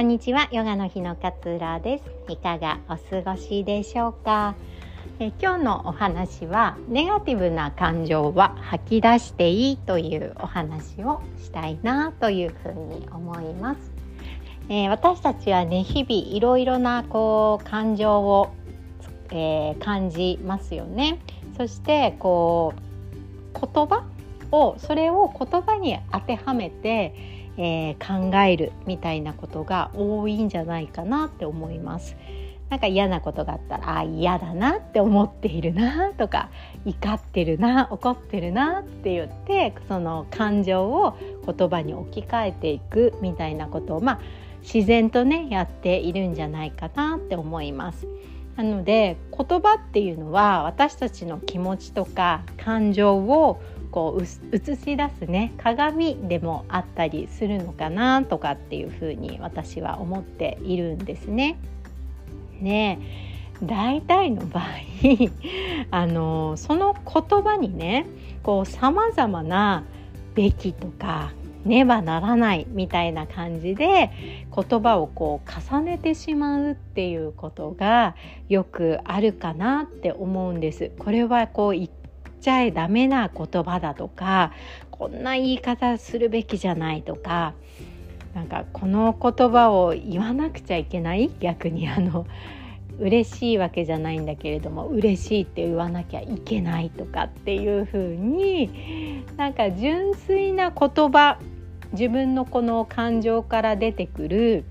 こんにちは、ヨガの日の勝浦です。いかがお過ごしでしょうか？え今日のお話はネガティブな感情は吐き出していいというお話をしたいなというふうに思います。えー、私たちはね日々いろいろなこう感情を、えー、感じますよね。そしてこう言葉をそれを言葉に当てはめてえー、考えるみたいなことが多いんじゃないかなって思います。なんか嫌なことがあったらあ嫌だなって思っているなとか怒ってるな怒ってるなって言ってその感情を言葉に置き換えていくみたいなことをまあ自然とねやっているんじゃないかなって思います。なので言葉っていうのは私たちの気持ちとか感情をこう映し出すね鏡でもあったりするのかなとかっていうふうに私は思っているんですね。ね大体の場合 あのその言葉にねこうさまざまな「べき」とか「ねばならない」みたいな感じで言葉をこう重ねてしまうっていうことがよくあるかなって思うんです。これはこうちゃえダメな言葉だとかこんな言い方するべきじゃないとかなんかこの言葉を言わなくちゃいけない？逆にあの嬉しいわけじゃないんだけれども嬉しいって言わなきゃいけないとかっていう風になんか純粋な言葉自分のこの感情から出てくる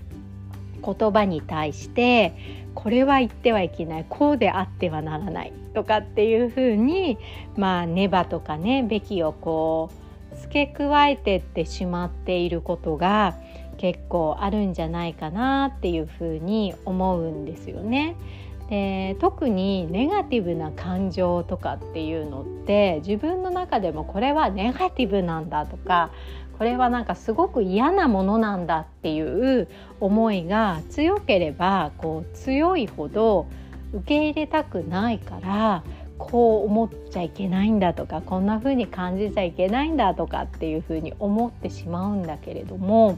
言葉に対してこれは言ってはいけないこうであってはならないとかっていうふうにまあネバとかねべきをこう付け加えてってしまっていることが結構あるんじゃないかなっていうふうに思うんですよね。で特にネガティブな感情とかっていうのって自分の中でもこれはネガティブなんだとかこれはなんかすごく嫌なものなんだっていう思いが強ければこう強いほど受け入れたくないからこう思っちゃいけないんだとかこんな風に感じちゃいけないんだとかっていう風に思ってしまうんだけれども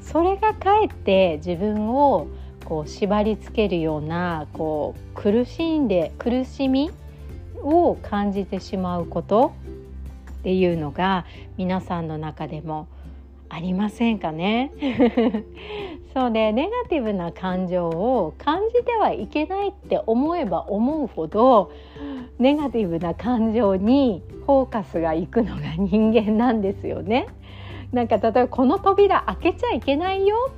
それがかえって自分をこう縛りつけるようなこう苦しんで苦しみを感じてしまうことっていうのが皆さんの中でもありませんかね？そうでネガティブな感情を感じてはいけないって思えば思うほどネガティブな感情にフォーカスがいくのが人間なんですよね。なんか例えばこの扉開けちゃいけないよ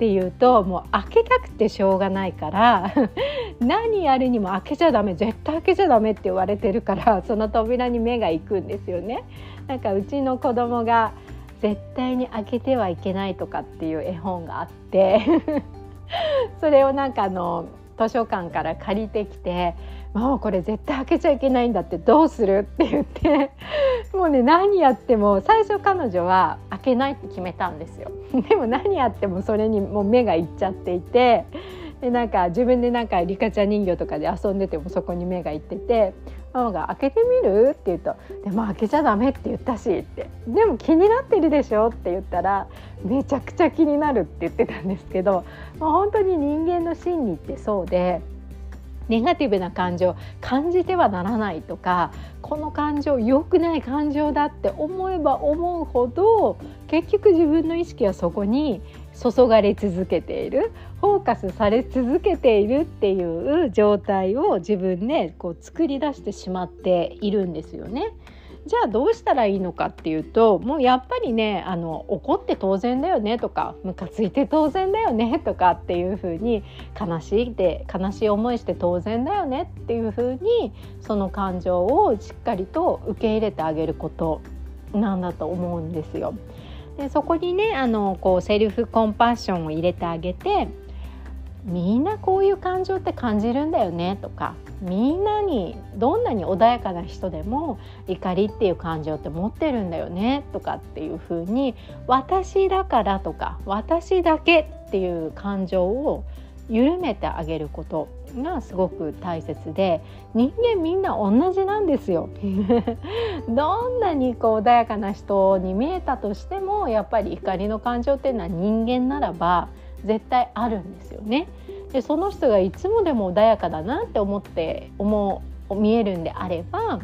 っていうともう開けたくてしょうがないから 何やるにも開けちゃダメ絶対開けちゃダメって言われてるから その扉に目が行くんですよね。なんかうちの子供が絶対に開けてはいけないとかっていう絵本があって それをなんかあの図書館から借りてきて「もうこれ絶対開けちゃいけないんだってどうする?」って言ってもうね何やっても最初彼女は開けないって決めたんですよ。でも何やってもそれにもう目がいっちゃっていてでなんか自分でなんかリカちゃん人形とかで遊んでてもそこに目がいっててママが「開けてみる?」って言うと「でも開けちゃダメって言ったし」って「でも気になってるでしょ?」って言ったら「めちゃくちゃ気になる」って言ってたんですけど、まあ、本当に人間の心理ってそうで。ネガティブな感情感じてはならないとかこの感情良くない感情だって思えば思うほど結局自分の意識はそこに注がれ続けているフォーカスされ続けているっていう状態を自分でこう作り出してしまっているんですよね。じゃあどうしたらいいのかっていうともうやっぱりねあの怒って当然だよねとかムカついて当然だよね とかっていう風に悲しいで悲しい思いして当然だよねっていう風にその感情をしっかりと受け入れてあげることなんだと思うんですよ。でそこにねあのこうセルフコンパッションを入れてあげてみんなこういう感情って感じるんだよねとかみんなにどんなに穏やかな人でも怒りっていう感情って持ってるんだよねとかっていう風に私だからとか私だけっていう感情を緩めてあげることがすごく大切で人間みんな同じなんですよ。どんなにこう穏やかな人に見えたとしてもやっぱり怒りの感情っていうのは人間ならば絶対あるんですよね。でその人がいつもでも穏やかだなって思って思う見えるんであれば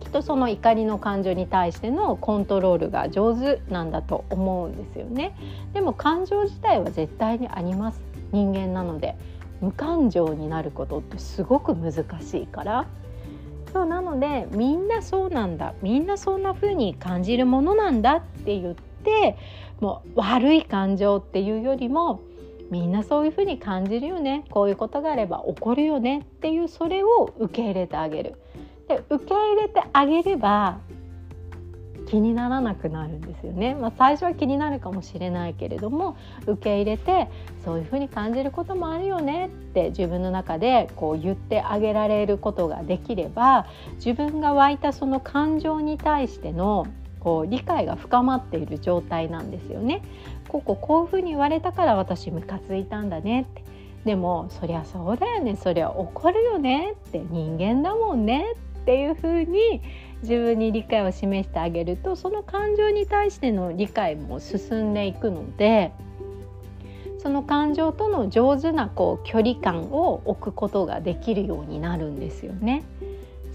きっとその怒りの感情に対してのコントロールが上手なんだと思うんですよね。でも感情自体は絶対にあります人間なので無感情になることってすごく難しいからそうなのでみんなそうなんだみんなそんな風に感じるものなんだって言ってもう悪い感情っていうよりもみんなそういう風に感じるよね。こういうことがあれば起こるよね。っていうそれを受け入れてあげる。で受け入れてあげれば気にならなくなるんですよね、まあ、最初は気になるかもしれないけれども受け入れてそういうふうに感じることもあるよね。って自分の中でこう言ってあげられることができれば自分が湧いたその感情に対してのこう理解が深まっている状態なんですよね。こここういうふうに言われたから私ムカついたんだねってでもそりゃそうだよねそりゃ怒るよねって人間だもんねっていうふうに自分に理解を示してあげるとその感情に対しての理解も進んでいくのでその感情との上手なこう距離感を置くことができるようになるんですよね。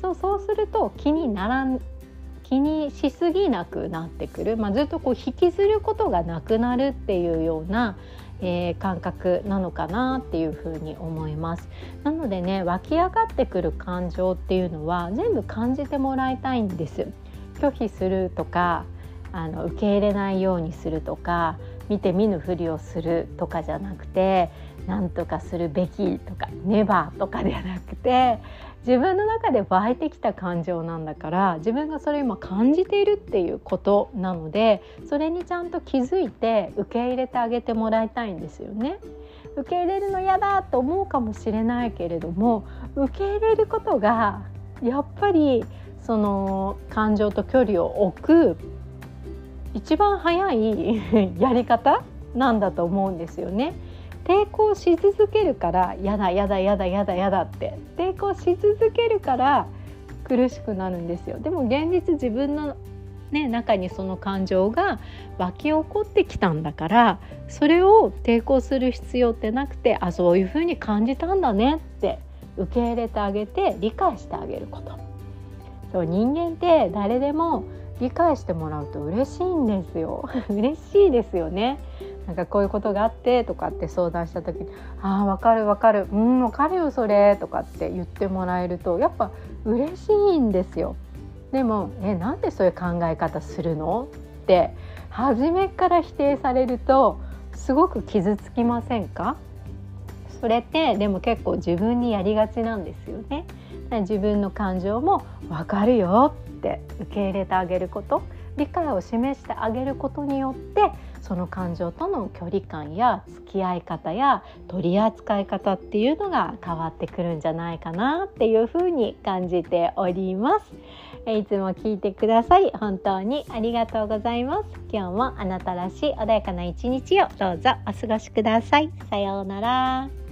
そうそうすると気になら気にしすぎなくなってくる、まあ、ずっとこう引きずることがなくなるっていうようなえー、感覚なのかなっていうふうに思います。なのでね湧き上がってくる感情っていうのは全部感じてもらいたいんです。拒否するとかあの受け入れないようにするとか見て見ぬふりをするとかじゃなくて何とかするべきとかネバーとかではなくて自分の中で湧いてきた感情なんだから自分がそれ今感じているっていうことなのでそれにちゃんと気づいて受け入れてあげてもらいたいんですよね。受け入れるの嫌だと思うかもしれないけれども受け入れることがやっぱりその感情と距離を置く一番早い やり方なんだと思うんですよね。抵抗し続けるからやだやだやだやだやだって。抵抗し続けるから苦しくなるんですよ。でも現実自分のね中にその感情が湧き起こってきたんだからそれを抵抗する必要ってなくてあそういうふうに感じたんだねって受け入れてあげて理解してあげること。そう人間って誰でも理解してもらうと嬉しいんですよ 嬉しいですよねなんかこういうことがあってとかって相談した時に「ああ分かる分かるうん分かるよそれ」とかって言ってもらえるとやっぱ嬉しいんですよ。でも「えなんでそういう考え方するの?」って初めから否定されるとすごく傷つきませんか？それってでも結構自分にやりがちなんですよね。自分の感情も分かるよって受け入れてあげること理解を示してあげることによってその感情との距離感や付き合い方や取り扱い方っていうのが変わってくるんじゃないかなっていうふうに感じております。いつも聞いてくださり本当にありがとうございます。今日もあなたらしい穏やかな一日をどうぞお過ごしください。さようなら。